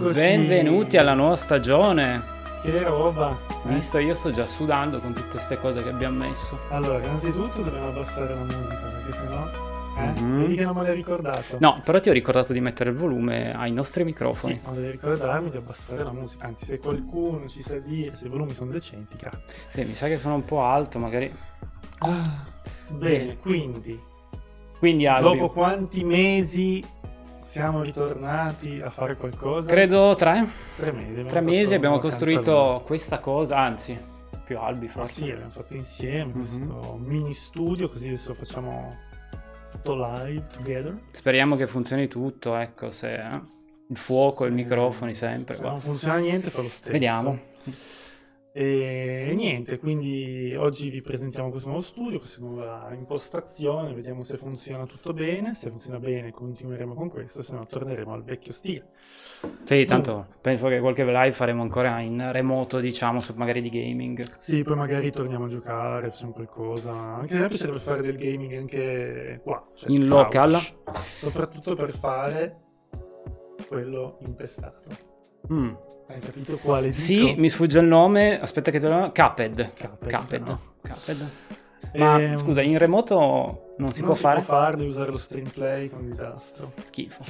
Eccoci. Benvenuti alla nuova stagione. Che roba. eh? Visto, io sto già sudando con tutte queste cose che abbiamo messo. Allora, innanzitutto dobbiamo abbassare la musica, perché sennò... Eh? Mhm. Vedi che non me l'hai ricordato? No, però ti ho ricordato di mettere il volume ai nostri Sì, microfoni. ma devi ricordarmi di abbassare la musica. Anzi, se qualcuno ci sa dire se i volumi sono decenti, grazie. Sì, mi sa che sono un po' alto, magari. Bene, quindi, Quindi Albi, dopo quanti mesi siamo ritornati a fare qualcosa? credo tre. Tre mesi. abbiamo Tre mesi abbiamo costruito questa cosa, anzi, più Albi Ma forse. sì, abbiamo fatto insieme Mhm. questo mini studio, così adesso facciamo tutto live, together. Speriamo che funzioni tutto, ecco, se eh, il fuoco, i Se- microfoni sempre. Se va. non funziona niente, fa lo stesso. Vediamo. E niente, quindi oggi vi presentiamo questo nuovo studio, questa nuova impostazione, vediamo se funziona tutto bene, se funziona bene continueremo con questo, se no torneremo al vecchio stile. Sì, tanto penso che qualche live faremo ancora in remoto, diciamo, su magari di gaming. Sì, poi magari torniamo a giocare, facciamo qualcosa, anche se me piacerebbe fare del gaming anche qua. cioè In local. Soprattutto per fare quello impestato. Mm. Hai capito quale Sì, dico? mi sfugge il nome, aspetta che te lo... Cuphead. Cuphead, Cuphead. no. Cuphead. Ma Ehm, scusa, in remoto non si non può si fare? può fare, devi usare lo stream play con disastro. Schifo.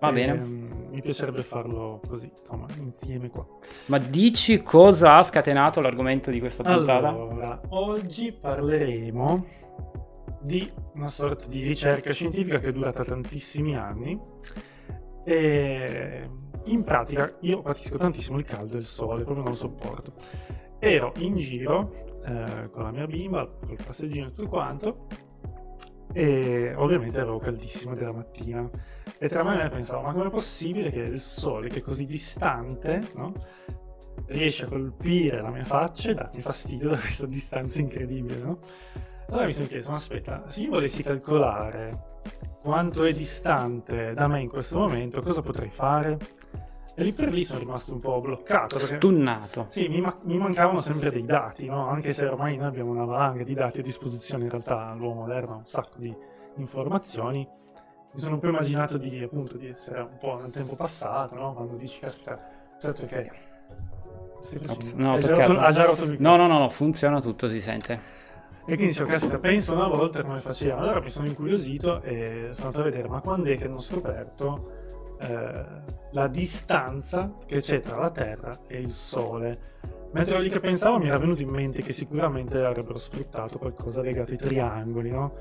Va bene. Ehm, Mi piacerebbe farlo così, insomma, insieme qua. Ma dici cosa ha scatenato l'argomento di questa puntata? Allora, oggi parleremo di una sorta di ricerca scientifica che è durata tantissimi anni. E in pratica io patisco tantissimo il caldo e il sole, proprio non lo sopporto. Ero in giro eh, con la mia bimba, col passeggino e tutto quanto, e ovviamente avevo caldissimo della mattina. E tra me e me pensavo, ma com'è possibile che il sole, che è così distante, no? riesce a colpire la mia faccia e darmi fastidio da questa distanza incredibile, no? Allora mi sono chiesto, ma aspetta, se io volessi calcolare quanto è distante da me in questo momento, cosa potrei fare? E lì per lì sono rimasto un po' bloccato. Perché... Stunnato. Sì, mi, ma- mi mancavano sempre dei dati, no? Anche se ormai noi abbiamo una valanga di dati a disposizione, in realtà l'uomo moderno ha un sacco di informazioni. Mi sono un po' immaginato di, appunto, di essere un po' nel tempo passato, no? Quando dici, caspita, certo che... No, ha già rotto il No, microfono. no, no, no, funziona tutto, si sente. E quindi dicevo, caspita, penso una volta come faceva. Allora mi sono incuriosito e sono andato a vedere, ma quando è che hanno scoperto eh, la distanza che c'è tra la Terra e il Sole? Mentre lì che pensavo mi era venuto in mente che sicuramente avrebbero sfruttato qualcosa legato ai triangoli, no?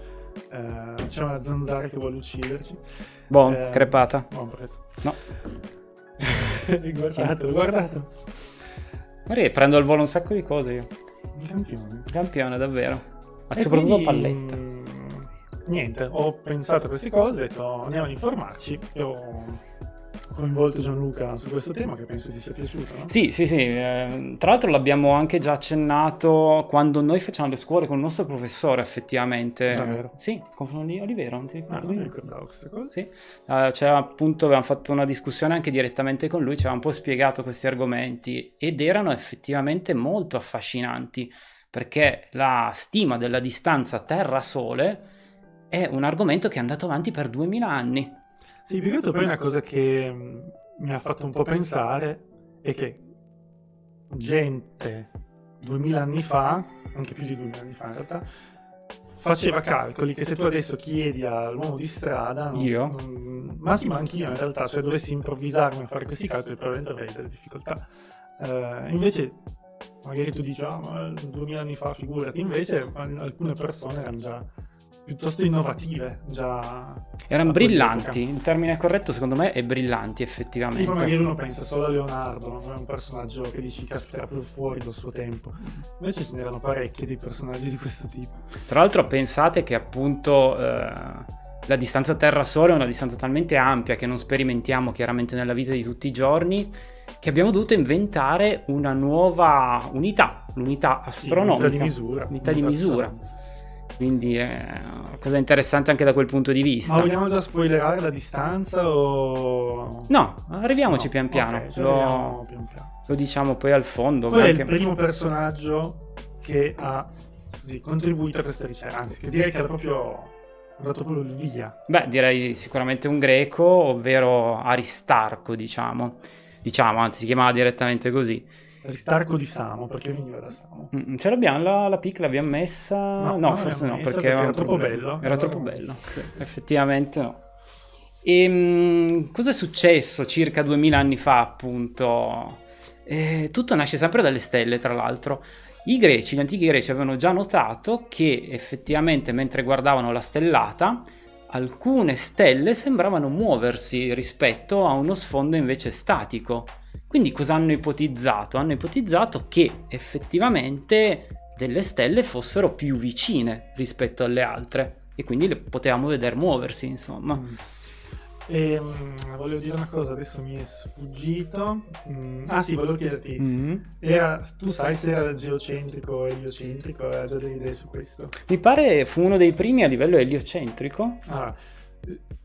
Eh, c'è una zanzara che vuole ucciderci. Boh, Eh, crepata. Oh, preso. No. guardato, guardato. Guarda che prendo al volo un sacco di cose io. Campione. Campione, davvero. Ma E soprattutto quindi, palletta. mm, Niente, ho pensato a queste cose, ho detto andiamo ad informarci e ho coinvolto Gianluca su questo tema che penso ti sia piaciuto, no? Sì, sì, sì. eh, tra l'altro l'abbiamo anche già accennato quando noi facciamo le scuole con il nostro professore, effettivamente. Davvero? Sì, con Olivero, non ti Ah, ricordi? non mi ricordavo queste cose. Sì, Eh, c'era appunto, avevamo fatto una discussione anche direttamente con lui, ci aveva un po' spiegato questi argomenti ed erano effettivamente molto affascinanti perché la stima della distanza Terra-Sole è un argomento che è andato avanti per 2000 anni. Sì, più che altro poi una cosa che mm, mi ha fatto un po' pensare è che gente 2000 anni fa, anche più di 2000 anni fa in realtà, faceva calcoli che se tu adesso chiedi all'uomo di strada, Io? non- ma sì, ma anch'io in realtà, cioè dovessi improvvisarmi a fare questi calcoli, probabilmente avrei delle difficoltà. Eh, invece, magari tu dici, ah, ma 2000 anni fa, figurati, invece al- alcune persone erano già piuttosto innovative, già... Erano brillanti, il termine corretto secondo me è brillanti Sì, effettivamente. ma magari uno pensa solo a Leonardo, non è un personaggio che dici caspita più fuori dal suo tempo. Invece ce n'erano parecchi di personaggi di questo tipo. Tra l'altro pensate che appunto eh, la distanza Terra-Sole è una distanza talmente ampia che non sperimentiamo chiaramente nella vita di tutti i giorni che abbiamo dovuto inventare una nuova unità, l'unità Sì, astronomica. unità di misura. Unità di misura. Quindi è una cosa interessante anche da quel punto di vista. Ma vogliamo già spoilerare la distanza o... No, arriviamoci No, pian piano. ok, ci lo, arriviamo pian piano. lo diciamo poi al fondo. Qual è il primo personaggio che ha così, contribuito a questa ricerca? Anzi, che direi che era proprio dato proprio il via. Beh, direi sicuramente un greco, ovvero Aristarco, diciamo. Diciamo, anzi, si chiamava direttamente così. Aristarco di Samo, perché veniva da Samo. Mm, ce l'abbiamo la, la pic, l'abbiamo messa? No, no forse no, perché, perché era troppo bello. Era troppo bello, sì, effettivamente no. E mh, cosa è successo circa 2000 anni fa, appunto? Eh, tutto nasce sempre dalle stelle, tra l'altro. I greci, gli antichi greci avevano già notato che effettivamente mentre guardavano la stellata, alcune stelle sembravano muoversi rispetto a uno sfondo invece statico. Quindi cosa hanno ipotizzato? Hanno ipotizzato che effettivamente delle stelle fossero più vicine rispetto alle altre e quindi le potevamo vedere muoversi, insomma. Mm. E, um, volevo dire una cosa, adesso mi è sfuggito. Mm, ah sì, volevo chiederti, Mm. era, tu sai se era geocentrico o eliocentrico? Hai già delle idee su questo? Mi pare fu uno dei primi a livello eliocentrico. Ah,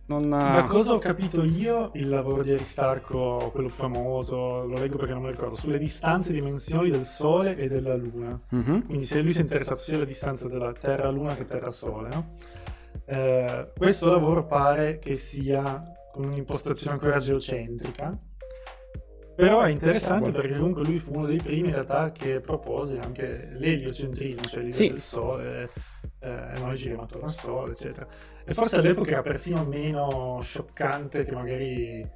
Non, da cosa ho capito io, il lavoro di Aristarco, quello famoso, lo leggo perché non me lo ricordo, sulle distanze e dimensioni del Sole e della Luna. Mhm. Quindi se lui si è interessato sia alla distanza della Terra-Luna che Terra-Sole, no? Eh, questo lavoro pare che sia con un'impostazione ancora geocentrica, però è interessante perché comunque lui fu uno dei primi in realtà che propose anche l'eliocentrismo, cioè l'idea Sì. del Sole, eh, noi giriamo attorno al Sole, eccetera. E forse all'epoca era persino meno scioccante che magari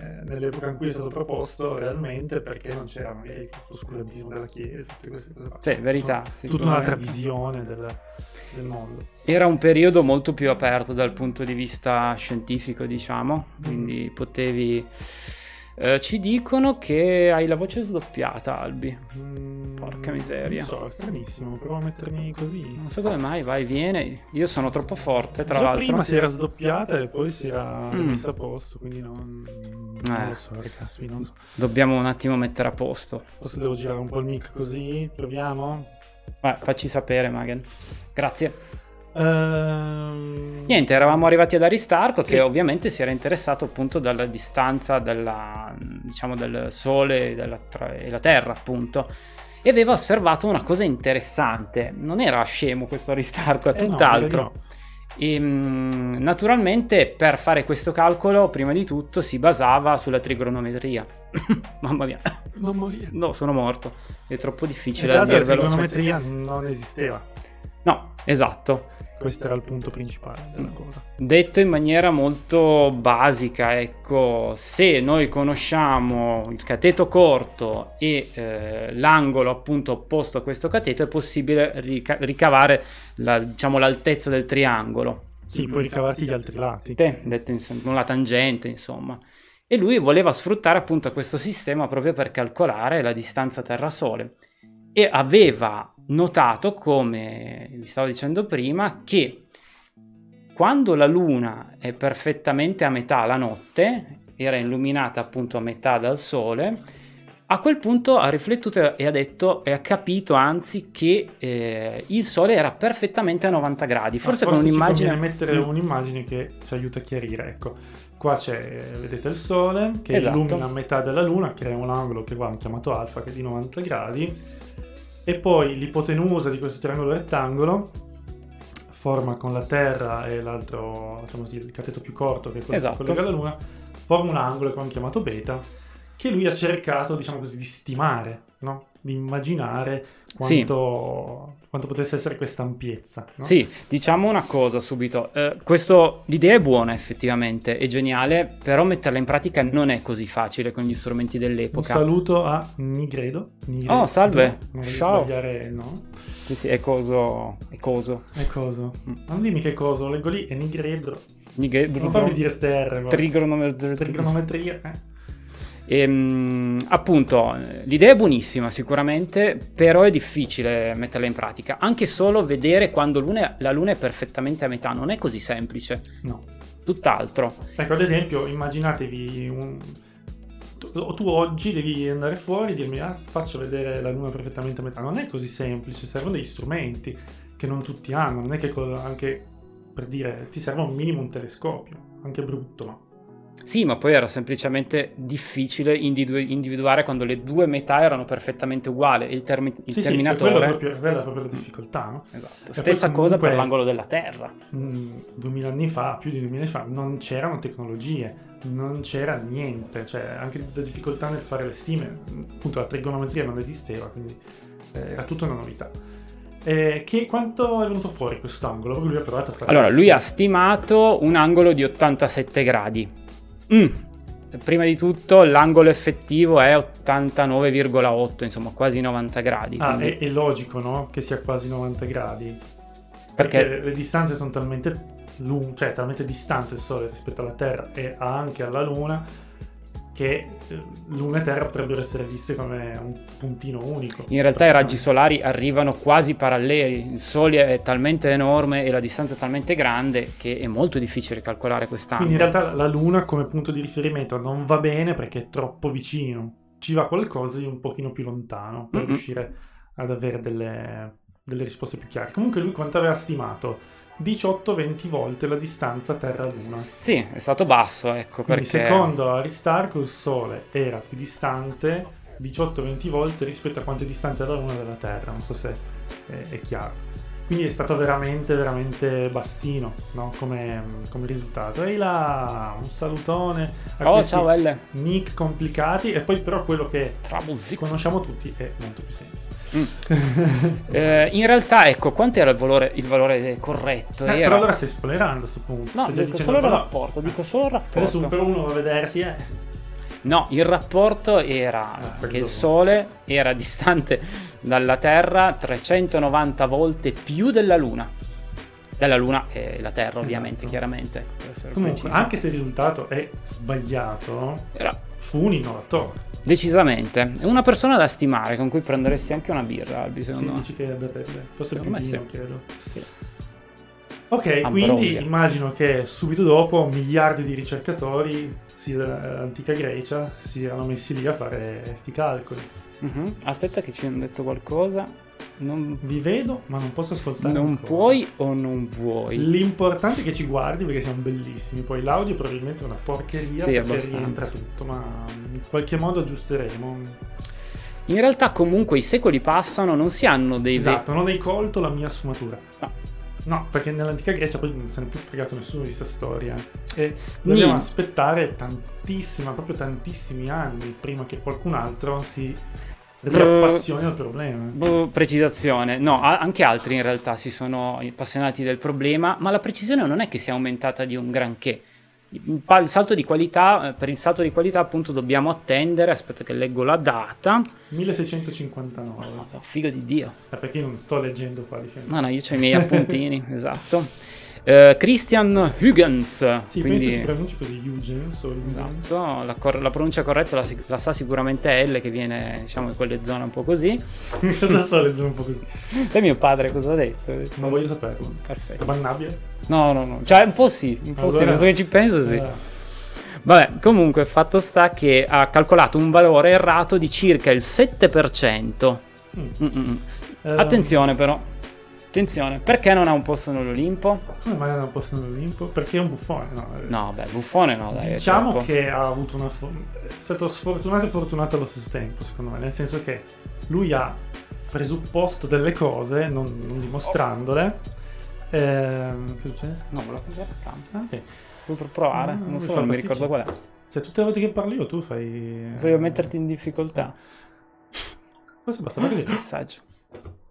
eh, nell'epoca in cui è stato proposto realmente perché non c'era magari l'oscurantismo della Chiesa, tutte queste cose. Sì, verità. Tutta un'altra visione del, del mondo. Era un periodo molto più aperto dal punto di vista scientifico, diciamo, quindi potevi... eh, ci dicono che hai la voce sdoppiata, Albi. Mm, Porca miseria. Non so, è stranissimo, provo a mettermi così. Non so come mai, vai, viene. Io sono troppo forte, tra Già l'altro. prima si era sdoppiata e poi si era Mm. messa a posto, quindi non, non Eh. lo so, ragazzi, non so. Dobbiamo un attimo mettere a posto. Forse devo girare un po' il mic così, proviamo. Vai, facci sapere, Magen. Grazie. Ehm, Niente, eravamo arrivati ad Aristarco Sì. che ovviamente si era interessato appunto dalla distanza della, diciamo, del Sole e, della e la Terra, appunto. E aveva osservato una cosa interessante. Non era scemo questo Aristarco, è eh tutt'altro. di no. E, mm, naturalmente per fare questo calcolo, prima di tutto, si basava sulla trigonometria. Mamma mia, Non morire. no, sono morto. È troppo E difficile l'altro dire la trigonometria non esisteva. No, esatto. Questo era il punto principale Mm. della cosa. Detto in maniera molto basica, ecco, se noi conosciamo il cateto corto e eh, l'angolo appunto opposto a questo cateto, è possibile rica- ricavare la- diciamo, l'altezza del triangolo. Sì, puoi ricavarti gli altri lati. Te, detto in- con la tangente, insomma. E lui voleva sfruttare appunto questo sistema proprio per calcolare la distanza Terra-Sole. E aveva notato, come vi stavo dicendo prima, che quando la Luna è perfettamente a metà la notte, era illuminata appunto a metà dal Sole, a quel punto ha riflettuto e ha detto e ha capito anzi che eh, il Sole era perfettamente a 90 gradi, forse, Ma con un'immagine... mettere Mm. un'immagine che ci aiuta a chiarire. Ecco, qua c'è, vedete il Sole che Esatto. illumina metà della Luna, crea un angolo che qua hanno chiamato alfa, che è di 90 gradi, e poi l'ipotenusa di questo triangolo rettangolo forma con la Terra e l'altro, diciamo così, il cateto più corto che è quello Esatto. che collega la Luna, forma un angolo che hanno chiamato beta, che lui ha cercato, diciamo così, di stimare, no? di immaginare Sì. Quanto, potesse essere questa ampiezza. no? Sì, diciamo una cosa subito. Eh, questo, l'idea è buona effettivamente, è geniale, però metterla in pratica non è così facile con gli strumenti Un dell'epoca. saluto a Nigredo. Nigredo. Oh, salve. Non Ciao. sbagliare nome. Sì, sì, è coso... È coso. È coso. Mm. Non dimmi che coso, leggo lì, è Nigredo. Nighe- Non fammi dire ste R. Trigonometria. Trigonometria. eh. Ehm, appunto, l'idea è buonissima sicuramente, però è difficile metterla in pratica. Anche solo vedere quando luna- la luna è perfettamente a metà non è così semplice. No. Tutt'altro. Ecco, ad esempio, immaginatevi un... Tu, tu oggi devi andare fuori e dirmi, ah, faccio vedere la luna perfettamente a metà. Non è così semplice, servono degli strumenti che non tutti hanno. Non è che anche, per dire, ti serve un minimo un telescopio, anche brutto, ma... Sì, ma poi era semplicemente difficile individu- individuare quando le due metà erano perfettamente uguali. Il, termi- il Sì, sì, terminatore. quella è proprio, quella è proprio la difficoltà, no? Esatto. E Stessa poi cosa per l'angolo della Terra. Mm, 2000 anni fa, più di 2000 anni fa, non c'erano tecnologie, non c'era niente, cioè anche la difficoltà nel fare le stime, appunto la trigonometria non esisteva, quindi eh, era tutta una novità. Eh, che, quanto è venuto fuori questo angolo? Proprio lui ha provato a fare Allora, lui ha stimato un angolo di 87 gradi. Mm. Prima di tutto, l'angolo effettivo è 89,8, insomma, quasi 90 gradi. Ah, quindi- è, è logico, no? Che sia quasi 90 gradi. Perché- Perché, le distanze sono talmente lunghe, cioè talmente distante il Sole rispetto alla Terra e anche alla Luna, che eh, Luna e Terra potrebbero essere viste come un puntino unico. In realtà i raggi solari arrivano quasi paralleli, il Sole è talmente enorme e la distanza è talmente grande che è molto difficile calcolare quest'angolo. Quindi in realtà la Luna come punto di riferimento non va bene perché è troppo vicino. Ci va qualcosa di un pochino più lontano per Mm-mm. riuscire ad avere delle, delle risposte più chiare. Comunque lui quanto aveva stimato? 18-20 volte la distanza Terra-Luna. Sì, è stato basso, ecco, Quindi perché... secondo Aristarco il Sole era più distante 18-20 volte rispetto a quanto è distante la Luna dalla Terra. Non so se è, è chiaro. Quindi è stato veramente, veramente bassino no? come, come risultato. Ehi là, un salutone a Oh, ciao L. nick complicati. E poi però quello che Trouble conosciamo tutti è molto più semplice. Mm. Eh, in realtà, ecco, quanto era il valore, il valore corretto? Eh, Era- però allora stai spoilerando a questo punto. No, dico solo il rapporto, dico solo il rapporto. Adesso un per uno va a vedersi, eh. No, il rapporto era Ah, che il. Sole era distante dalla Terra 390 volte più della Luna. Della Luna e la Terra, ovviamente, Esatto. chiaramente. Comunque, anche se il risultato è sbagliato, Era fu un innovatore. decisamente è una persona da stimare con cui prenderesti anche una birra, Albi, Sì, secondo me. dici che berrebbe. Forse Secondo più me vino, sì. credo. Sì. Ok, Ambrosia. quindi immagino che subito dopo miliardi di ricercatori, sia dell'antica Grecia, si erano messi lì a fare questi calcoli. Mhm. Aspetta che ci hanno detto qualcosa. Non, Vi vedo, ma non posso ascoltare. non ancora. puoi o non vuoi? L'importante è che ci guardi perché siamo bellissimi. Poi l'audio probabilmente è una porcheria Sì, perché abbastanza. rientra tutto, ma in qualche modo aggiusteremo. In realtà comunque i secoli passano, non si hanno dei... Esatto, non hai colto la mia sfumatura. No. No, perché nell'antica Grecia poi non se ne è più fregato nessuno di questa storia. E dobbiamo aspettare tantissima, proprio tantissimi anni prima che qualcun altro si riappassioni al problema. Boh, precisazione, no, anche altri in realtà si sono appassionati del problema, ma la precisione non è che sia aumentata di un granché. Il salto di qualità, eh, per il salto di qualità appunto dobbiamo attendere, aspetta che leggo la data, 1659. no, so, figo di Dio, Eh, perché io non sto leggendo qua di fianco. no no, io ho i miei appuntini, esatto. Eh, Christian Huygens, Sì, quindi... penso si pronunci così, Huygens o Huygens. Esatto, la, cor- la pronuncia corretta la, la sa sicuramente L che viene diciamo in quelle zone un po' così. Cosa sto leggendo un po' così? E mio padre cosa ha detto? Non voglio saperlo. Perfetto. Bannabbia? No, no, no. Cioè, un po' sì, un po' sì. Allora- Adesso che ci penso, sì. Eh, Vabbè, comunque, fatto sta che ha calcolato un valore errato di circa il 7%. mm. Mm-mm. Eh, Attenzione, però. Attenzione, perché non ha un posto nell'Olimpo? Come mai non posso nell'Olimpo? Perché è un buffone, no? eh. No, beh, buffone no, dai. Diciamo che ha avuto una. fo- è stato sfortunato e fortunato allo stesso tempo, secondo me. Nel senso che lui ha presupposto delle cose, non, non dimostrandole. Ehm, che succede? No, volevo cambiare la camera. Ok. Per provare? Ah, non so, non mi ricordo qual è. Se tutte le volte che parli io, tu fai. Voglio metterti in difficoltà. Forse basta così. Messaggio.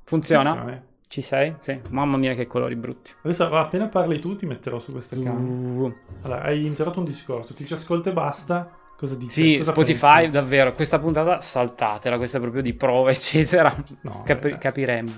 Funziona? Attenzione. Ci sei? Sì. Mamma mia, che colori brutti. Adesso appena parli tu, ti metterò su questa camera. Uh. Allora, hai interrotto un discorso. Chi ci ascolta e basta. Cosa dici? Sì, Cosa Spotify, pensi? davvero, questa puntata saltatela, questa è proprio di prova, eccetera. No, vabbè. capiremmo.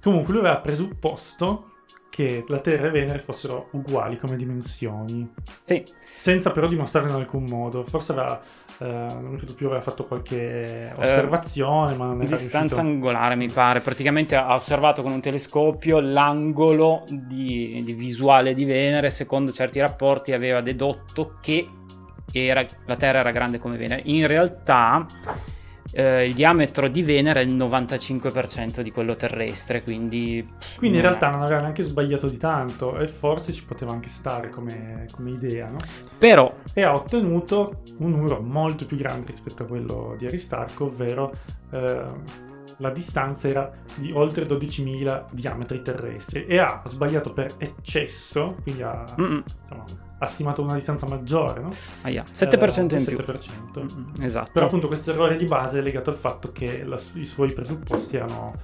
Comunque lui aveva presupposto che la Terra e Venere fossero uguali come dimensioni, Sì, senza però dimostrarlo in alcun modo. Forse aveva, eh, non credo più, aveva fatto qualche osservazione, ma non era distanza riuscito. angolare mi pare. Praticamente ha osservato con un telescopio l'angolo di, di visuale di Venere, secondo certi rapporti aveva dedotto che era- la Terra era grande come Venere. In realtà eh, il diametro di Venere è il 95% di quello terrestre, quindi... Quindi in realtà non aveva neanche sbagliato di tanto e forse ci poteva anche stare come, come idea, no? Però... E ha ottenuto un numero molto più grande rispetto a quello di Aristarco, ovvero... Eh, la distanza era di oltre 12.000 diametri terrestri e ha sbagliato per eccesso, quindi ha, diciamo, ha stimato una distanza maggiore, no? Ah, yeah. 7% eh, in 7%. più. Mm-hmm. Esatto. Però appunto questo errore di base è legato al fatto che la, i suoi presupposti erano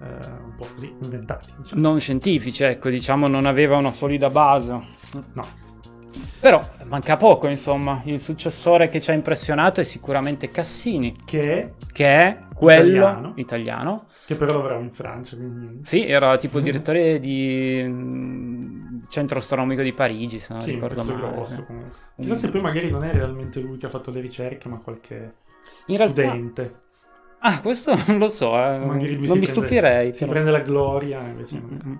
eh, un po' così inventati. Diciamo. Non scientifici, ecco, diciamo non aveva una solida base. No. Però manca poco, insomma. Il successore che ci ha impressionato è sicuramente Cassini. Che, che è quello italiano, italiano. Che però lavorava in Francia. Quindi... Sì, era tipo il direttore di mm, centro astronomico di Parigi, se non sì, ricordo male. Grosso, comunque. Chissà se poi magari non è realmente lui che ha fatto le ricerche, ma qualche in studente. Realtà... Ah, questo non lo so, eh. non mi prende, stupirei. Si però. prende la gloria invece. Mm-hmm.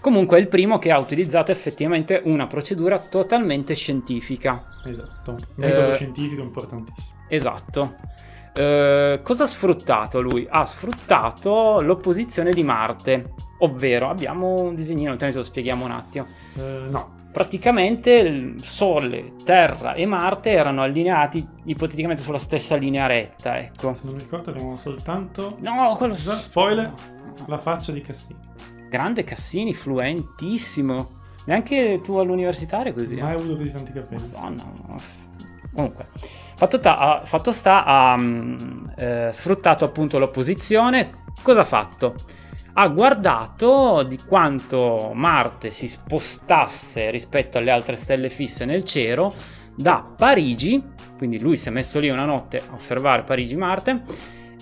Comunque è il primo che ha utilizzato effettivamente una procedura totalmente scientifica. Esatto, metodo eh, scientifico importantissimo. Esatto. Eh, cosa ha sfruttato lui? Ha sfruttato l'opposizione di Marte, ovvero abbiamo un disegnino, te lo spieghiamo un attimo. Eh, no. Praticamente Sole, Terra e Marte erano allineati ipoteticamente sulla stessa linea retta, ecco. Se non mi ricordo abbiamo soltanto... No, quello... Spoiler, la faccia di Cassini. Grande Cassini, fluentissimo. Neanche tu all'universitario così. Mai eh? avuto così tanti capelli. Madonna. Comunque, fatto, ta- fatto sta, ha um, eh, sfruttato appunto l'opposizione. Cosa ha fatto? Ha guardato di quanto Marte si spostasse rispetto alle altre stelle fisse nel cielo da Parigi, quindi lui si è messo lì una notte a osservare Parigi-Marte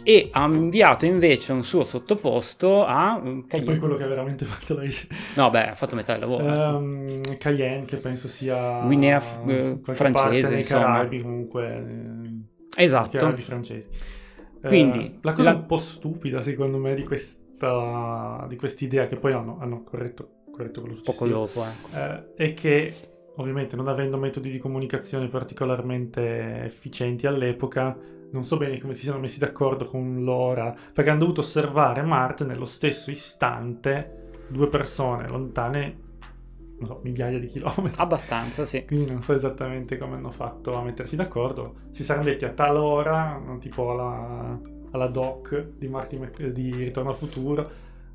e ha inviato invece un suo sottoposto a Cayenne. Che poi quello che ha veramente fatto lei. No, beh, ha fatto metà del lavoro. Um, Cayenne, che penso sia Guinea uh, francese, nei insomma. Caraibi comunque. Eh, esatto. Caraibi francesi. Quindi, uh, la cosa la... un po' stupida, secondo me, di questa di quest'idea che poi hanno, hanno corretto, corretto quello successivo. Poco dopo, eh. Uh, è che ovviamente non avendo metodi di comunicazione particolarmente efficienti all'epoca non so bene come si siano messi d'accordo con Lora, perché hanno dovuto osservare Marte nello stesso istante due persone lontane, non so, migliaia di chilometri. Abbastanza, sì. Quindi non so esattamente come hanno fatto a mettersi d'accordo. Si saranno detti a tal ora, tipo alla, alla doc di, Marty, di Ritorno al futuro,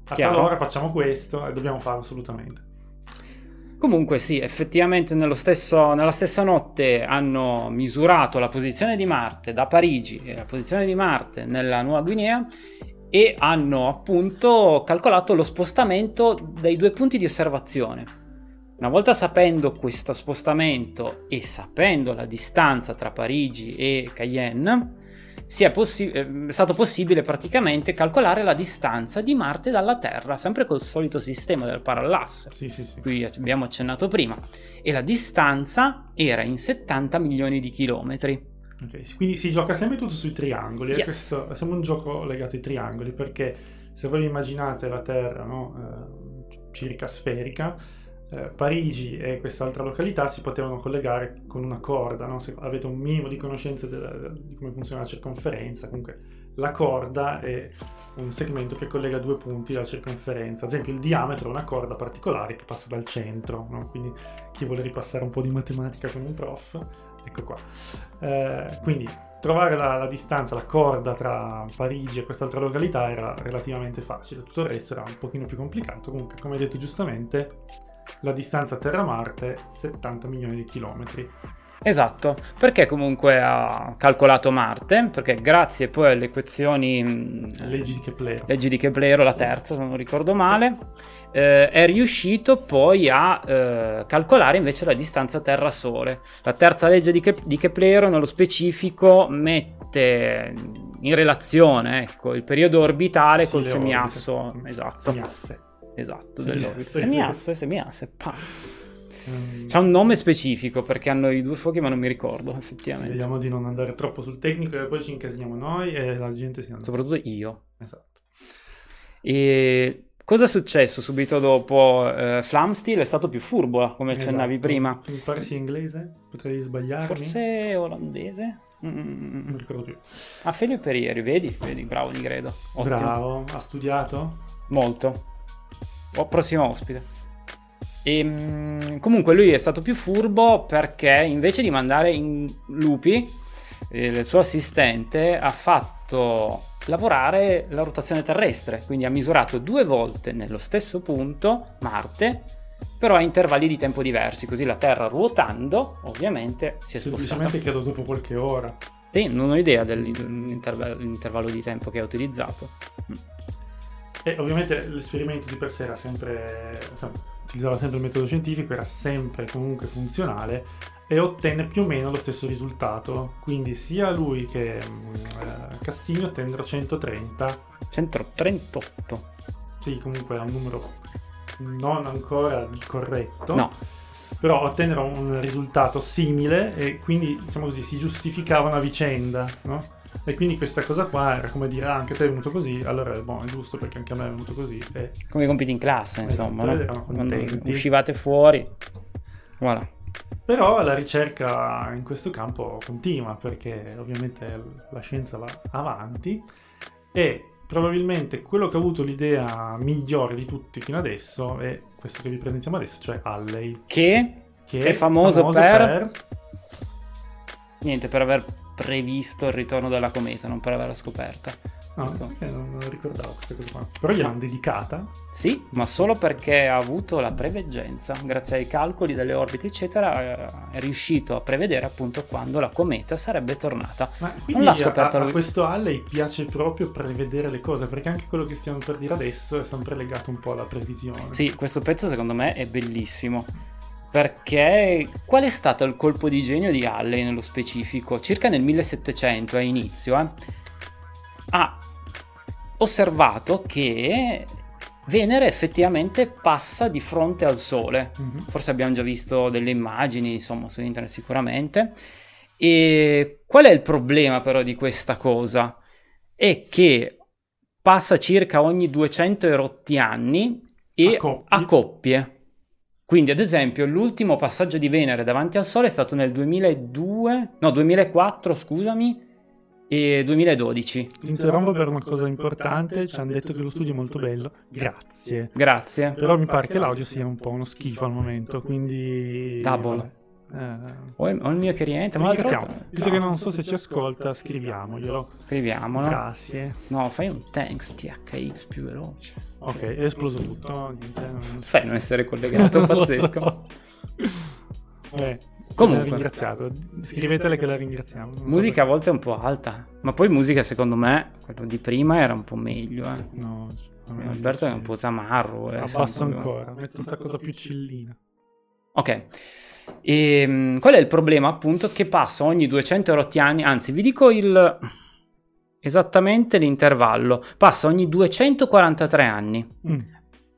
a Chiaro. tal ora facciamo questo e dobbiamo farlo assolutamente. Comunque sì, effettivamente stesso, nella stessa notte hanno misurato la posizione di Marte da Parigi e la posizione di Marte nella Nuova Guinea e hanno appunto calcolato lo spostamento dei due punti di osservazione. Una volta sapendo questo spostamento e sapendo la distanza tra Parigi e Cayenne, sia possi- eh, è stato possibile praticamente calcolare la distanza di Marte dalla Terra, sempre col solito sistema del parallasse, sì, sì, sì. cui abbiamo accennato prima, e la distanza era in 70 milioni di chilometri. Okay, quindi si gioca sempre tutto sui triangoli, yes. questo è sempre un gioco legato ai triangoli, perché se voi immaginate la Terra no, eh, circa sferica, eh, Parigi e quest'altra località si potevano collegare con una corda, no? se avete un minimo di conoscenza de- di come funziona la circonferenza, comunque la corda è un segmento che collega due punti della circonferenza, ad esempio il diametro è una corda particolare che passa dal centro, no? quindi chi vuole ripassare un po' di matematica con un prof, ecco qua. Eh, quindi trovare la, la, distanza, la corda tra Parigi e quest'altra località era relativamente facile, tutto il resto era un pochino più complicato, comunque come hai detto giustamente la distanza Terra-Marte 70 milioni di chilometri. Esatto, perché comunque ha calcolato Marte, perché grazie poi alle equazioni... Mm, leggi di Keplero. Leggi di Keplero, la terza se non ricordo male, eh, è riuscito poi a eh, calcolare invece la distanza Terra-Sole. La terza legge di, Ke- di Keplero nello specifico mette in relazione ecco, il periodo orbitale sì, col semiasso. Esatto. Semiasse. Esatto, dell'orbita. Semiasse, semiasse, pa. Um, C'ha un nome specifico perché hanno i due fuochi, ma non mi ricordo effettivamente. Sì, vediamo di non andare troppo sul tecnico e poi ci incasiniamo noi e la gente si andrà. Soprattutto io. Esatto. E cosa è successo subito dopo? Uh, Flamsteel è stato più furbo, come accennavi esatto. prima. Mi pare sia inglese? Potrei sbagliarmi. Forse olandese? Mm, non ricordo più. A Felio Perieri, vedi? Vedi, bravo Di Gredo. Ottimo. Bravo, ha studiato? Molto. Oh, prossimo ospite. E, ehm, comunque lui è stato più furbo perché invece di mandare in lupi eh, il suo assistente ha fatto lavorare la rotazione terrestre, quindi ha misurato due volte nello stesso punto Marte, però a intervalli di tempo diversi, così la Terra ruotando ovviamente si è spostata. Semplicemente credo dopo qualche ora. Sì, non ho idea dell'intervallo di tempo che ha utilizzato. E ovviamente l'esperimento di per sé era sempre, sempre, utilizzava sempre il metodo scientifico, era sempre comunque funzionale e ottenne più o meno lo stesso risultato. Quindi sia lui che uh, Cassini ottennero 130. 138. Sì, comunque è un numero non ancora corretto. No. Però ottennero un risultato simile e quindi, diciamo così, si giustificava una vicenda, no? E quindi questa cosa qua era come dire, ah, anche a te è venuto così, allora boh, è giusto perché anche a me è venuto così. E... Come i compiti in classe, insomma, no? quando uscivate fuori. Voilà. Però la ricerca in questo campo continua perché ovviamente la scienza va avanti e probabilmente quello che ha avuto l'idea migliore di tutti fino adesso è questo che vi presentiamo adesso, cioè Halley. Che, che è famoso, famoso per... per... Niente, per aver previsto il ritorno della cometa, non per averla scoperta. No, non ricordavo questa cosa qua. Però gliel'hanno dedicata? Sì, ma solo perché ha avuto la preveggenza, grazie ai calcoli delle orbite, eccetera, è riuscito a prevedere appunto quando la cometa sarebbe tornata. Ma non l'ha scoperta a, lui. A questo Halley piace proprio prevedere le cose, perché anche quello che stiamo per dire adesso è sempre legato un po' alla previsione. Sì, questo pezzo secondo me è bellissimo. Perché qual è stato il colpo di genio di Halley nello specifico? Circa nel 1700, a inizio, eh? ha osservato che Venere effettivamente passa di fronte al Sole. Mm-hmm. Forse abbiamo già visto delle immagini, insomma, su internet sicuramente. E qual è il problema però di questa cosa? È che passa circa ogni 200 erotti anni e a coppie. a coppie. Quindi, ad esempio, l'ultimo passaggio di Venere davanti al Sole è stato nel 2002, no, 2004, scusami, e 2012. Ti interrompo per una cosa importante, ci hanno detto che lo studio è molto bello. Grazie. Grazie. Però mi pare che l'audio sia un po' uno schifo al momento, quindi... Double. Eh, o, il, o il mio cliente, ma ringraziamo. Visto che non so se ci ascolta, scriviamoglielo. Scriviamolo. Grazie. No, fai un thanks THX più veloce. Ok, è esploso tutto. Non... Fai non essere collegato, pazzesco. So. Eh, Comunque, ringraziato. Scrivetele che la ringraziamo. musica a volte è un po' alta, ma poi musica secondo me, quello di prima era un po' meglio. Eh. No, Alberto è un po' tamarro. Eh, Abbasso ancora, metto questa cosa più cillina. Ok. E ehm, qual è il problema appunto? Che passa ogni 200 rotti anni, anzi vi dico il esattamente l'intervallo, passa ogni 243 anni mm.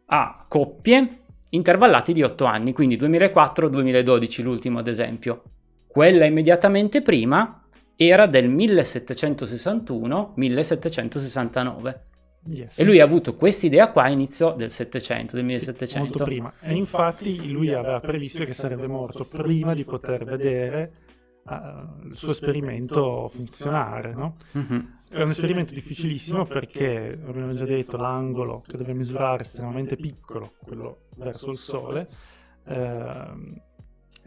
a coppie intervallati di 8 anni, quindi 2004-2012 l'ultimo ad esempio. Quella immediatamente prima era del 1761-1769. Yes. E lui ha avuto quest'idea qua a inizio del 700, del 1700. Sì, molto prima. E infatti lui aveva previsto che sarebbe morto prima di poter vedere uh, il suo esperimento funzionare, no? Mm-hmm. È un esperimento difficilissimo perché, abbiamo già detto, l'angolo che deve misurare è estremamente piccolo, quello verso il Sole. Eh,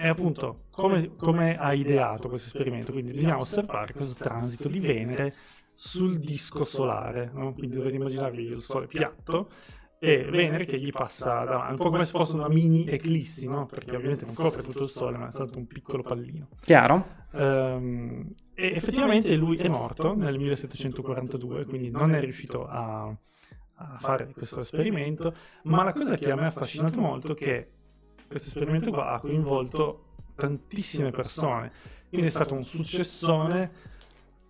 e appunto, come, come, ha ideato questo esperimento? Quindi bisogna osservare questo transito di Venere sul disco solare, no? quindi dovete immaginarvi il Sole piatto e Venere che gli passa davanti, un po' come se fosse una mini eclissi, no? perché ovviamente non copre tutto il Sole, ma è stato un piccolo pallino. Chiaro? Um, e effettivamente lui è morto nel 1742, quindi non è riuscito a, a fare questo esperimento, ma la cosa che a me ha affascinato molto è che questo esperimento qua ha coinvolto tantissime persone, quindi è stato un successone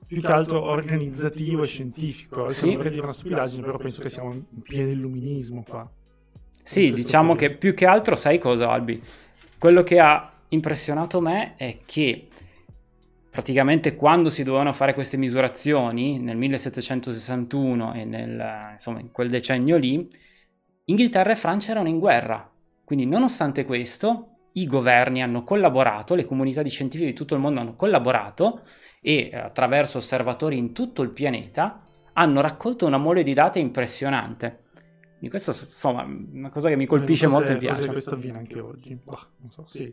più che altro organizzativo e scientifico. Sì. Non vorrei dire una stupidaggine, però penso che siamo in pieno illuminismo qua. Sì, diciamo periodo. che più che altro, sai cosa Albi? Quello che ha impressionato me è che praticamente quando si dovevano fare queste misurazioni, nel 1761 e nel, insomma, in quel decennio lì, Inghilterra e Francia erano in guerra. Quindi, nonostante questo, i governi hanno collaborato, le comunità di scientifici di tutto il mondo hanno collaborato e attraverso osservatori in tutto il pianeta hanno raccolto una mole di dati impressionante. Di questo, insomma, una cosa che mi colpisce so molto se- e piace. forse questo avviene anche oggi. Bah, non so, sì.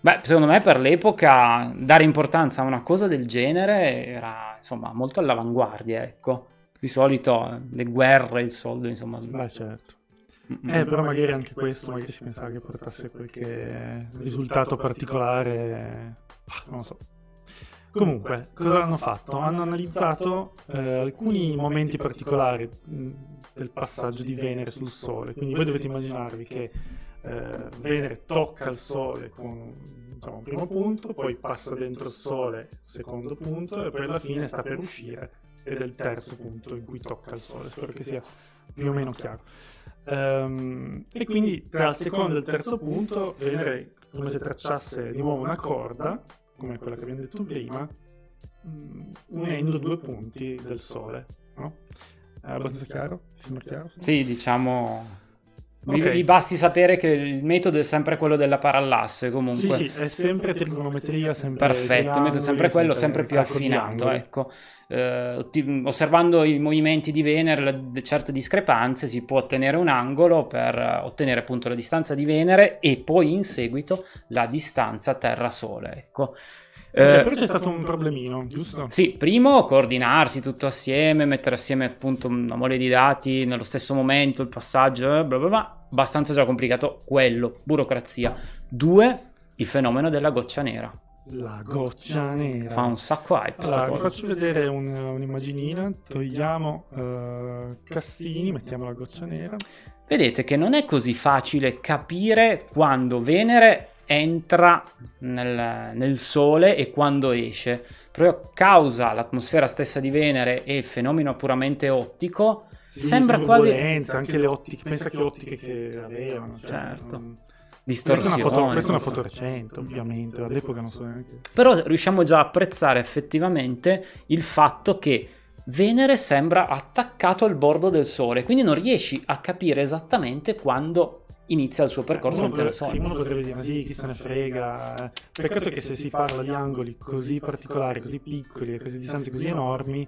Beh, secondo me per l'epoca dare importanza a una cosa del genere era, insomma, molto all'avanguardia, ecco. Di solito eh, le guerre, il soldo, insomma. Beh, certo. Mm, Eh, mm. però magari anche questo, magari si pensava che portasse qualche risultato particolare. Non lo so. Comunque, cosa hanno fatto? Hanno analizzato eh, alcuni momenti particolari mh, del passaggio di Venere sul Sole. Quindi voi dovete immaginarvi che eh, Venere tocca il Sole con diciamo, un primo punto, poi passa dentro il Sole, secondo punto, e poi alla fine sta per uscire ed è il terzo punto in cui tocca il Sole. Spero che sia più o meno chiaro. Ehm, e quindi tra il secondo e il terzo punto Venere come se tracciasse di nuovo una corda, come quella che abbiamo detto prima, mh, unendo due punti del Sole. No? È abbastanza chiaro? Ti sembra chiaro? Sì, diciamo... Vi, Ok. vi basti sapere che il metodo è sempre quello della parallasse, Sì, comunque. sì, è sempre trigonometria, sempre Perfetto, il metodo è sempre quello, sempre più calcolo di affinato, ecco. Eh, otti- osservando i movimenti di Venere, le- certe discrepanze, si può ottenere un angolo per eh, ottenere appunto la distanza di Venere e poi in seguito la distanza Terra-Sole, ecco. Ok, Eh, però c'è stato un problemino, giusto? sì, primo coordinarsi tutto assieme, mettere assieme appunto una mole di dati nello stesso momento, il passaggio, eh, bla bla bla, abbastanza già complicato quello, burocrazia. Due, il fenomeno della goccia nera. La goccia nera. Fa un sacco hype Allora, vi faccio vedere un- un'immaginina, togliamo eh, Cassini, mettiamo la goccia nera. Vedete che non è così facile capire quando Venere entra nel, nel Sole e quando esce. Proprio causa l'atmosfera stessa di Venere e il fenomeno puramente ottico. Sì, Sembra quasi anche le ottiche, pensa che ottiche che avevano. Cioè, Certo. non- Questa è, foto, questa è una foto recente, ovviamente, all'epoca non so neanche. Però riusciamo già a apprezzare effettivamente il fatto che Venere sembra attaccato al bordo del Sole, quindi non riesci a capire esattamente quando inizia il suo percorso potrebbe, del sì, uno potrebbe dire, sì, chi se ne frega. eh. Peccato che se si parla di angoli così particolari, così piccoli e queste distanze così enormi,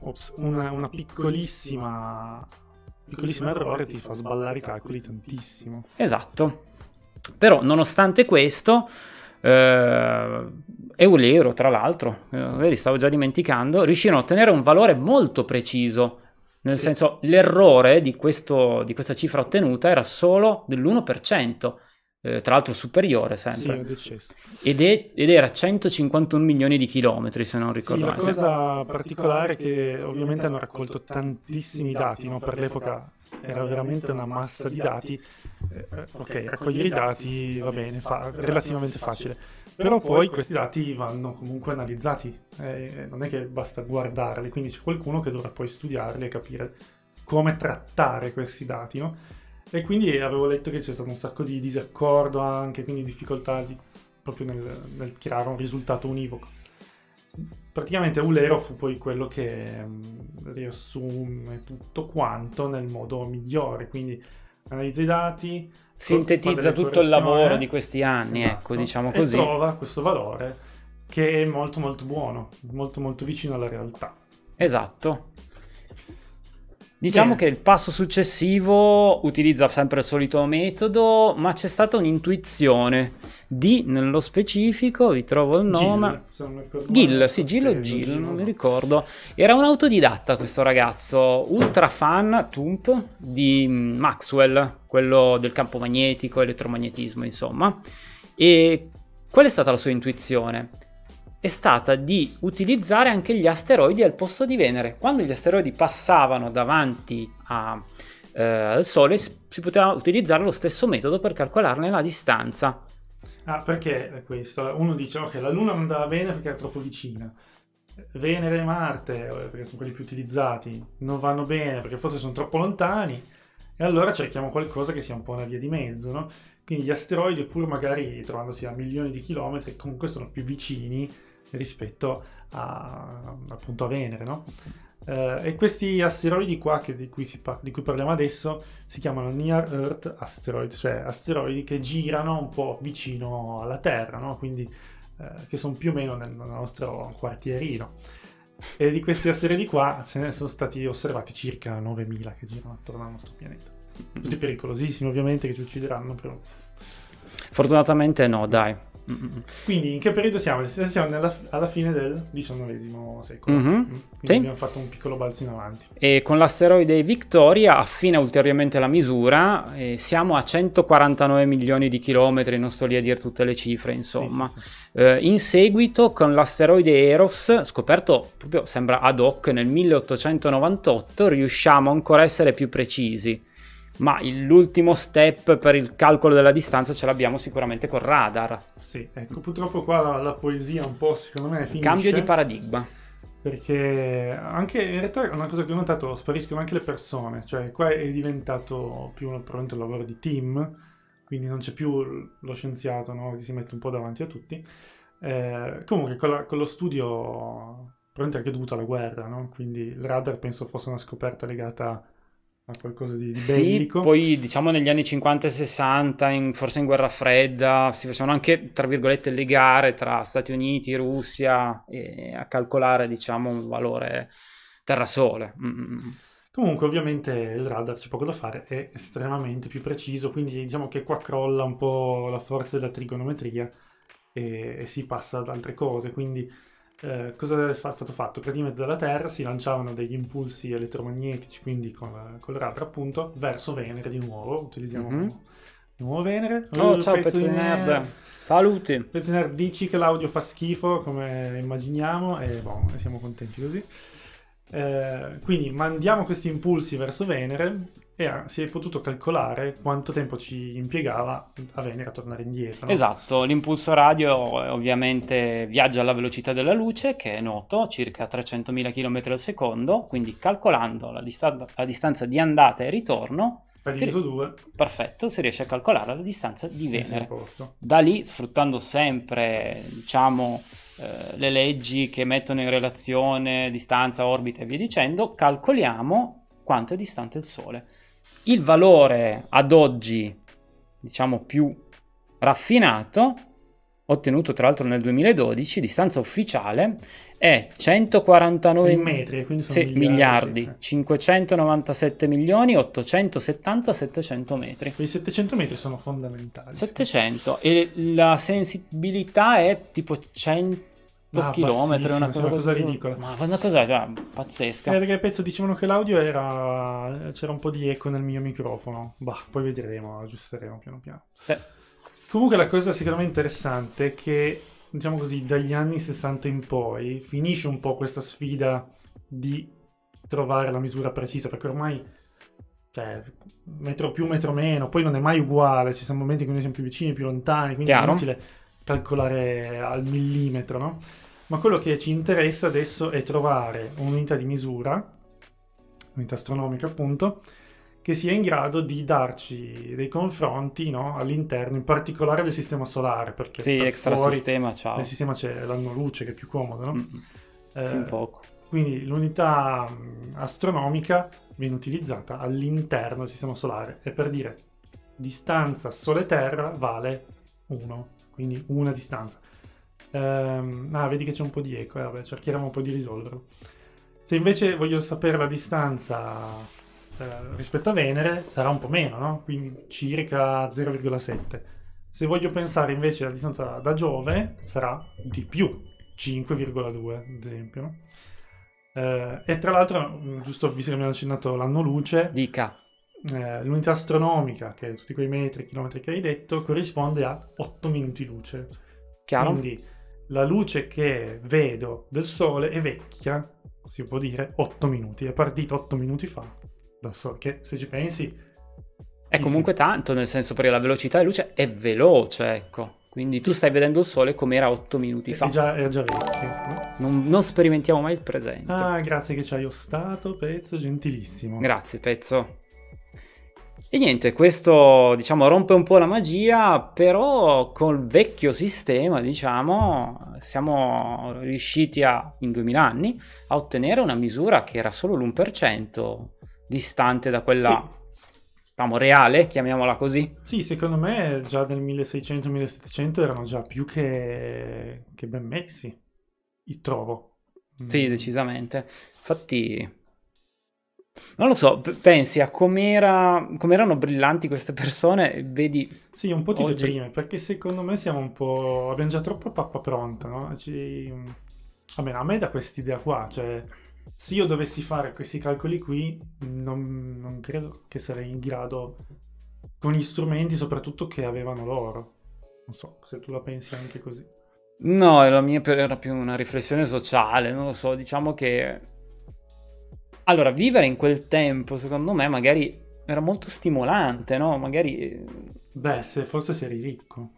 ops, una, una piccolissima, piccolissimo errore ti fa sballare i calcoli tantissimo. Esatto. Però nonostante questo, eh, Eulero, tra l'altro, eh, stavo già dimenticando, riuscirono a ottenere un valore molto preciso. Nel Sì. senso, l'errore di, questo- di questa cifra ottenuta era solo dell'1%, eh, tra l'altro superiore Sì, sempre. decesso. Ed, è- ed era 151 milioni di chilometri, se non Sì, ricordo la male. Se- cosa particolare è che ovviamente hanno raccolto tantissimi dati, no? per l'epoca era veramente una massa di dati. Eh, eh, ok, raccogliere i dati va bene, fa, relativamente facile, però poi questi dati vanno comunque analizzati, eh, non è che basta guardarli, quindi c'è qualcuno che dovrà poi studiarli e capire come trattare questi dati. No? E quindi avevo letto che c'è stato un sacco di disaccordo anche, quindi difficoltà di- proprio nel, nel tirare un risultato univoco praticamente Eulero fu poi quello che mm, riassume tutto quanto nel modo migliore, quindi analizza i dati, Sintetizza tutto il lavoro di questi anni, esatto, ecco, diciamo e così. trova questo valore che è molto molto buono, molto molto vicino alla realtà. Esatto. Diciamo Bene. che il passo successivo utilizza sempre il solito metodo, ma c'è stata un'intuizione di, nello specifico, vi trovo il nome. Gill, se non mi ricordo Gil, male, sì, se- Gil o se- Gil, non mi ricordo. Era un autodidatta questo ragazzo, ultra fan, Tump, di Maxwell, quello del campo magnetico, elettromagnetismo, insomma. E qual è stata la sua intuizione? È stata di utilizzare anche gli asteroidi al posto di Venere. Quando gli asteroidi passavano davanti a, eh, al Sole, si poteva utilizzare lo stesso metodo per calcolarne la distanza. Ah, perché questo? Uno dice, ok, la Luna non andava bene perché era troppo vicina. Venere e Marte, eh, perché sono quelli più utilizzati, non vanno bene perché forse sono troppo lontani. E allora cerchiamo qualcosa che sia un po' una via di mezzo, no? Quindi gli asteroidi, pur magari trovandosi a milioni di chilometri, comunque sono più vicini rispetto a, appunto a Venere, no? Eh, e questi asteroidi qua, di, cui par- di, cui parliamo adesso, si chiamano Near Earth Asteroid, cioè asteroidi che girano un po' vicino alla Terra, no? quindi eh, che sono più o meno nel, nel nostro quartierino. E di questi asteroidi qua ce ne sono stati osservati circa 9000 che girano attorno al nostro pianeta. Tutti pericolosissimi, ovviamente, che ci uccideranno. Però... Fortunatamente no, dai. Quindi in che periodo siamo? Siamo nella, alla fine del XIX secolo. Mm-hmm. Quindi Sì. abbiamo fatto un piccolo balzo in avanti. E con l'asteroide Victoria affina ulteriormente la misura, e siamo a 149 milioni di chilometri, non sto lì a dire tutte le cifre, insomma. Sì, sì. Eh, in seguito, con l'asteroide Eros, scoperto proprio sembra ad hoc nel 1898, riusciamo ancora a essere più precisi. Ma l'ultimo step per il calcolo della distanza ce l'abbiamo sicuramente col radar. Sì, ecco, purtroppo qua la, la poesia un po', secondo me, finisce. Cambio di paradigma. Perché anche in realtà una cosa che ho notato, spariscono anche le persone, cioè qua è diventato più probabilmente un lavoro di team, quindi non c'è più lo scienziato no, che si mette un po' davanti a tutti. Eh, comunque con, la- con lo studio, probabilmente anche dovuto alla guerra, no? quindi il radar penso fosse una scoperta legata a qualcosa di, di Sì, bellico. poi diciamo negli anni 50 e 60, in- forse in guerra fredda, si facevano anche, tra virgolette, le gare tra Stati Uniti, Russia, e a calcolare, diciamo, un valore terra-sole. Mm, mm, mm. Comunque, ovviamente il radar c'è poco da fare, è estremamente più preciso, quindi diciamo che qua crolla un po' la forza della trigonometria e, e si passa ad altre cose. Quindi, eh, cosa è stato fatto? Praticamente dalla Terra si lanciavano degli impulsi elettromagnetici, quindi con, col radar appunto, verso Venere di nuovo. Utilizziamo Mhm. di nuovo Venere. Oh, ciao pezzo di nerd, saluti! Pezzi nerd, dici che l'audio fa schifo come immaginiamo e boh, siamo contenti così. Eh, quindi mandiamo questi impulsi verso Venere e ah, si è potuto calcolare quanto tempo ci impiegava a Venere a tornare indietro. no? Esatto, l'impulso radio eh, ovviamente viaggia alla velocità della luce, che è noto, circa 300.000 km al secondo, quindi calcolando la, distan- la distanza di andata e ritorno, Per diviso 2 perfetto, si riesce a calcolare la distanza di Venere. Da lì, sfruttando sempre, diciamo, eh, le leggi che mettono in relazione distanza, orbita e via dicendo, calcoliamo quanto è distante il Sole. Il valore ad oggi, diciamo, più raffinato, ottenuto tra l'altro nel 2012, distanza ufficiale, è 149 In metri, quindi sono sì, miliardi, Eh. 597 milioni 870 700 metri. Quei 700 metri sono fondamentali. 700 e la sensibilità è tipo 100 Ah, bassissima, una cosa, una cosa ridicola. Ma una cosa cioè, pazzesca. Eh, perché pezzo dicevano che l'audio era. c'era un po' di eco nel mio microfono. Bah, poi vedremo, aggiusteremo piano piano. Eh, Comunque la cosa sicuramente interessante è che, diciamo così, dagli anni 60 in poi finisce un po' questa sfida di trovare la misura precisa, perché ormai, cioè, metro più, metro meno, poi non è mai uguale, ci sono momenti in cui noi siamo più vicini, più lontani, quindi Chiaro. è inutile calcolare al millimetro, no? Ma quello che ci interessa adesso è trovare un'unità di misura, unità astronomica appunto, che sia in grado di darci dei confronti no, all'interno, in particolare del sistema solare, perché sì, per extra fuori sistema, ciao. nel sistema c'è l'anno luce che è più comodo, no? Mm, Eh, un poco. quindi l'unità mh, astronomica viene utilizzata all'interno del sistema solare e per dire distanza Sole-Terra vale 1, quindi una distanza. Ehm, ah, vedi che c'è un po' di eco, eh, vabbè, cercheremo un po' di risolverlo. Se invece voglio sapere la distanza eh, rispetto a Venere, sarà un po' meno, no? Quindi circa 0,7. Se voglio pensare invece alla distanza da Giove, sarà di più, 5,2 ad esempio? Eh, e tra l'altro, mh, giusto visto che abbiamo accennato l'anno luce, Dica. Eh, l'unità astronomica, che è tutti quei metri, chilometri che hai detto, corrisponde a 8 minuti luce. Chiaro? Quindi la luce che vedo del Sole è vecchia, si può dire, 8 minuti. È partita 8 minuti fa dal Sole, che se ci pensi È comunque tanto, nel senso perché la velocità della luce è veloce, ecco. Quindi tu stai vedendo il sole come era 8 minuti è fa. già, è già vecchio. no? Non, non sperimentiamo mai il presente. Ah, grazie che ci hai ostato, pezzo, gentilissimo. Grazie, pezzo. E niente, questo diciamo rompe un po' la magia, però col vecchio sistema, diciamo, siamo riusciti a, in 2000 anni a ottenere una misura che era solo l'1% distante da quella diciamo, reale, chiamiamola così. Sì, secondo me già nel 1600-1700 erano già più che, che ben messi, io trovo. Sì, mm. decisamente. Infatti non lo so, pensi a com'era, com'erano brillanti queste persone, vedi... Sì, un po' ti oggi... deprime, perché secondo me siamo un po'... abbiamo già troppa pappa pronta, no? Ci... Almeno a me da quest'idea qua, cioè... Se io dovessi fare questi calcoli qui, non, non credo che sarei in grado, con gli strumenti soprattutto che avevano loro. Non so, se tu la pensi anche così. No, la mia era più una riflessione sociale, non lo so, diciamo che allora, vivere in quel tempo, secondo me, magari era molto stimolante, no? Magari... Beh, se forse sei ricco.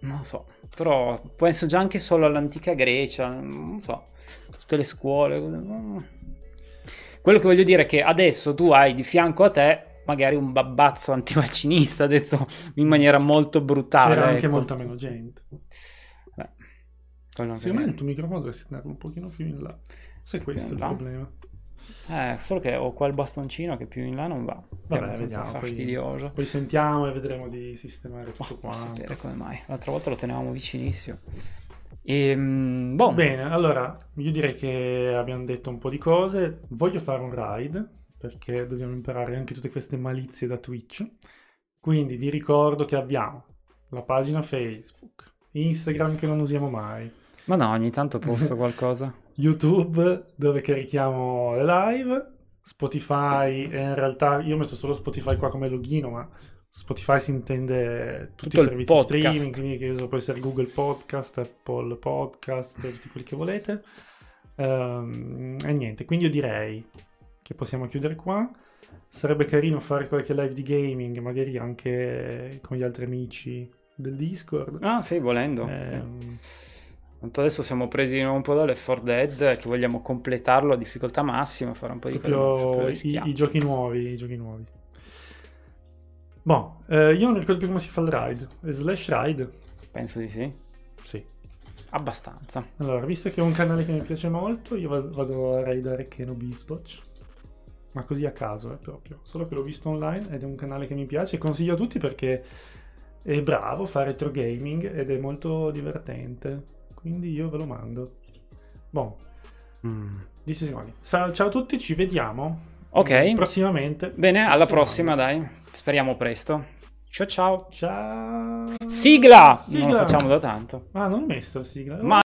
Non lo so, però penso già anche solo all'antica Grecia, non so, tutte le scuole. Quello che voglio dire è che adesso tu hai di fianco a te magari un babbazzo antivaccinista, detto in maniera molto brutale. C'era anche ecco. molta meno gente. Beh, Secondo me il tuo microfono dovresti tenerlo un pochino più in là. Se questo è il problema. Eh, solo che ho qua il bastoncino che più in là non va. Vabbè, vediamo. Fastidioso. Poi, poi, sentiamo e vedremo di sistemare tutto oh, qua. sapere come mai. L'altra volta lo tenevamo vicinissimo. E, ehm, boh. Bene, allora io direi che abbiamo detto un po' di cose. Voglio fare un ride perché dobbiamo imparare anche tutte queste malizie da Twitch. Quindi vi ricordo che abbiamo la pagina Facebook, Instagram che non usiamo mai. Ma no, ogni tanto posto qualcosa. YouTube dove carichiamo le live, Spotify, e in realtà io ho messo solo Spotify qua come login, ma Spotify si intende tutti Tutto i servizi streaming, quindi che può essere Google Podcast, Apple Podcast, tutti quelli che volete. Um, e niente, quindi io direi che possiamo chiudere qua. Sarebbe carino fare qualche live di gaming, magari anche con gli altri amici del Discord. Ah, sì, volendo. Eh, sì. Tanto adesso siamo presi un po' dalle 4 Dead che vogliamo completarlo a difficoltà massima, fare un po' di Proprio i, i, giochi nuovi, i giochi nuovi. Boh, eh, io non ricordo più come si fa il ride. Slash ride? Penso di sì. Sì. Abbastanza. Allora, visto che è un canale che mi piace molto, io vado a raidare Keno Bisbotch. Ma così a caso, eh, proprio. Solo che l'ho visto online ed è un canale che mi piace e consiglio a tutti perché è bravo, fa retro gaming ed è molto divertente. Quindi io ve lo mando. Boh. Mm. 10 secondi. Ciao, ciao a tutti, ci vediamo. Ok. Prossimamente. Bene, alla prossima, dai. Speriamo presto. Ciao ciao. Ciao. Sigla! sigla! Non lo facciamo da tanto. Ah, non ho messo la sigla. Ma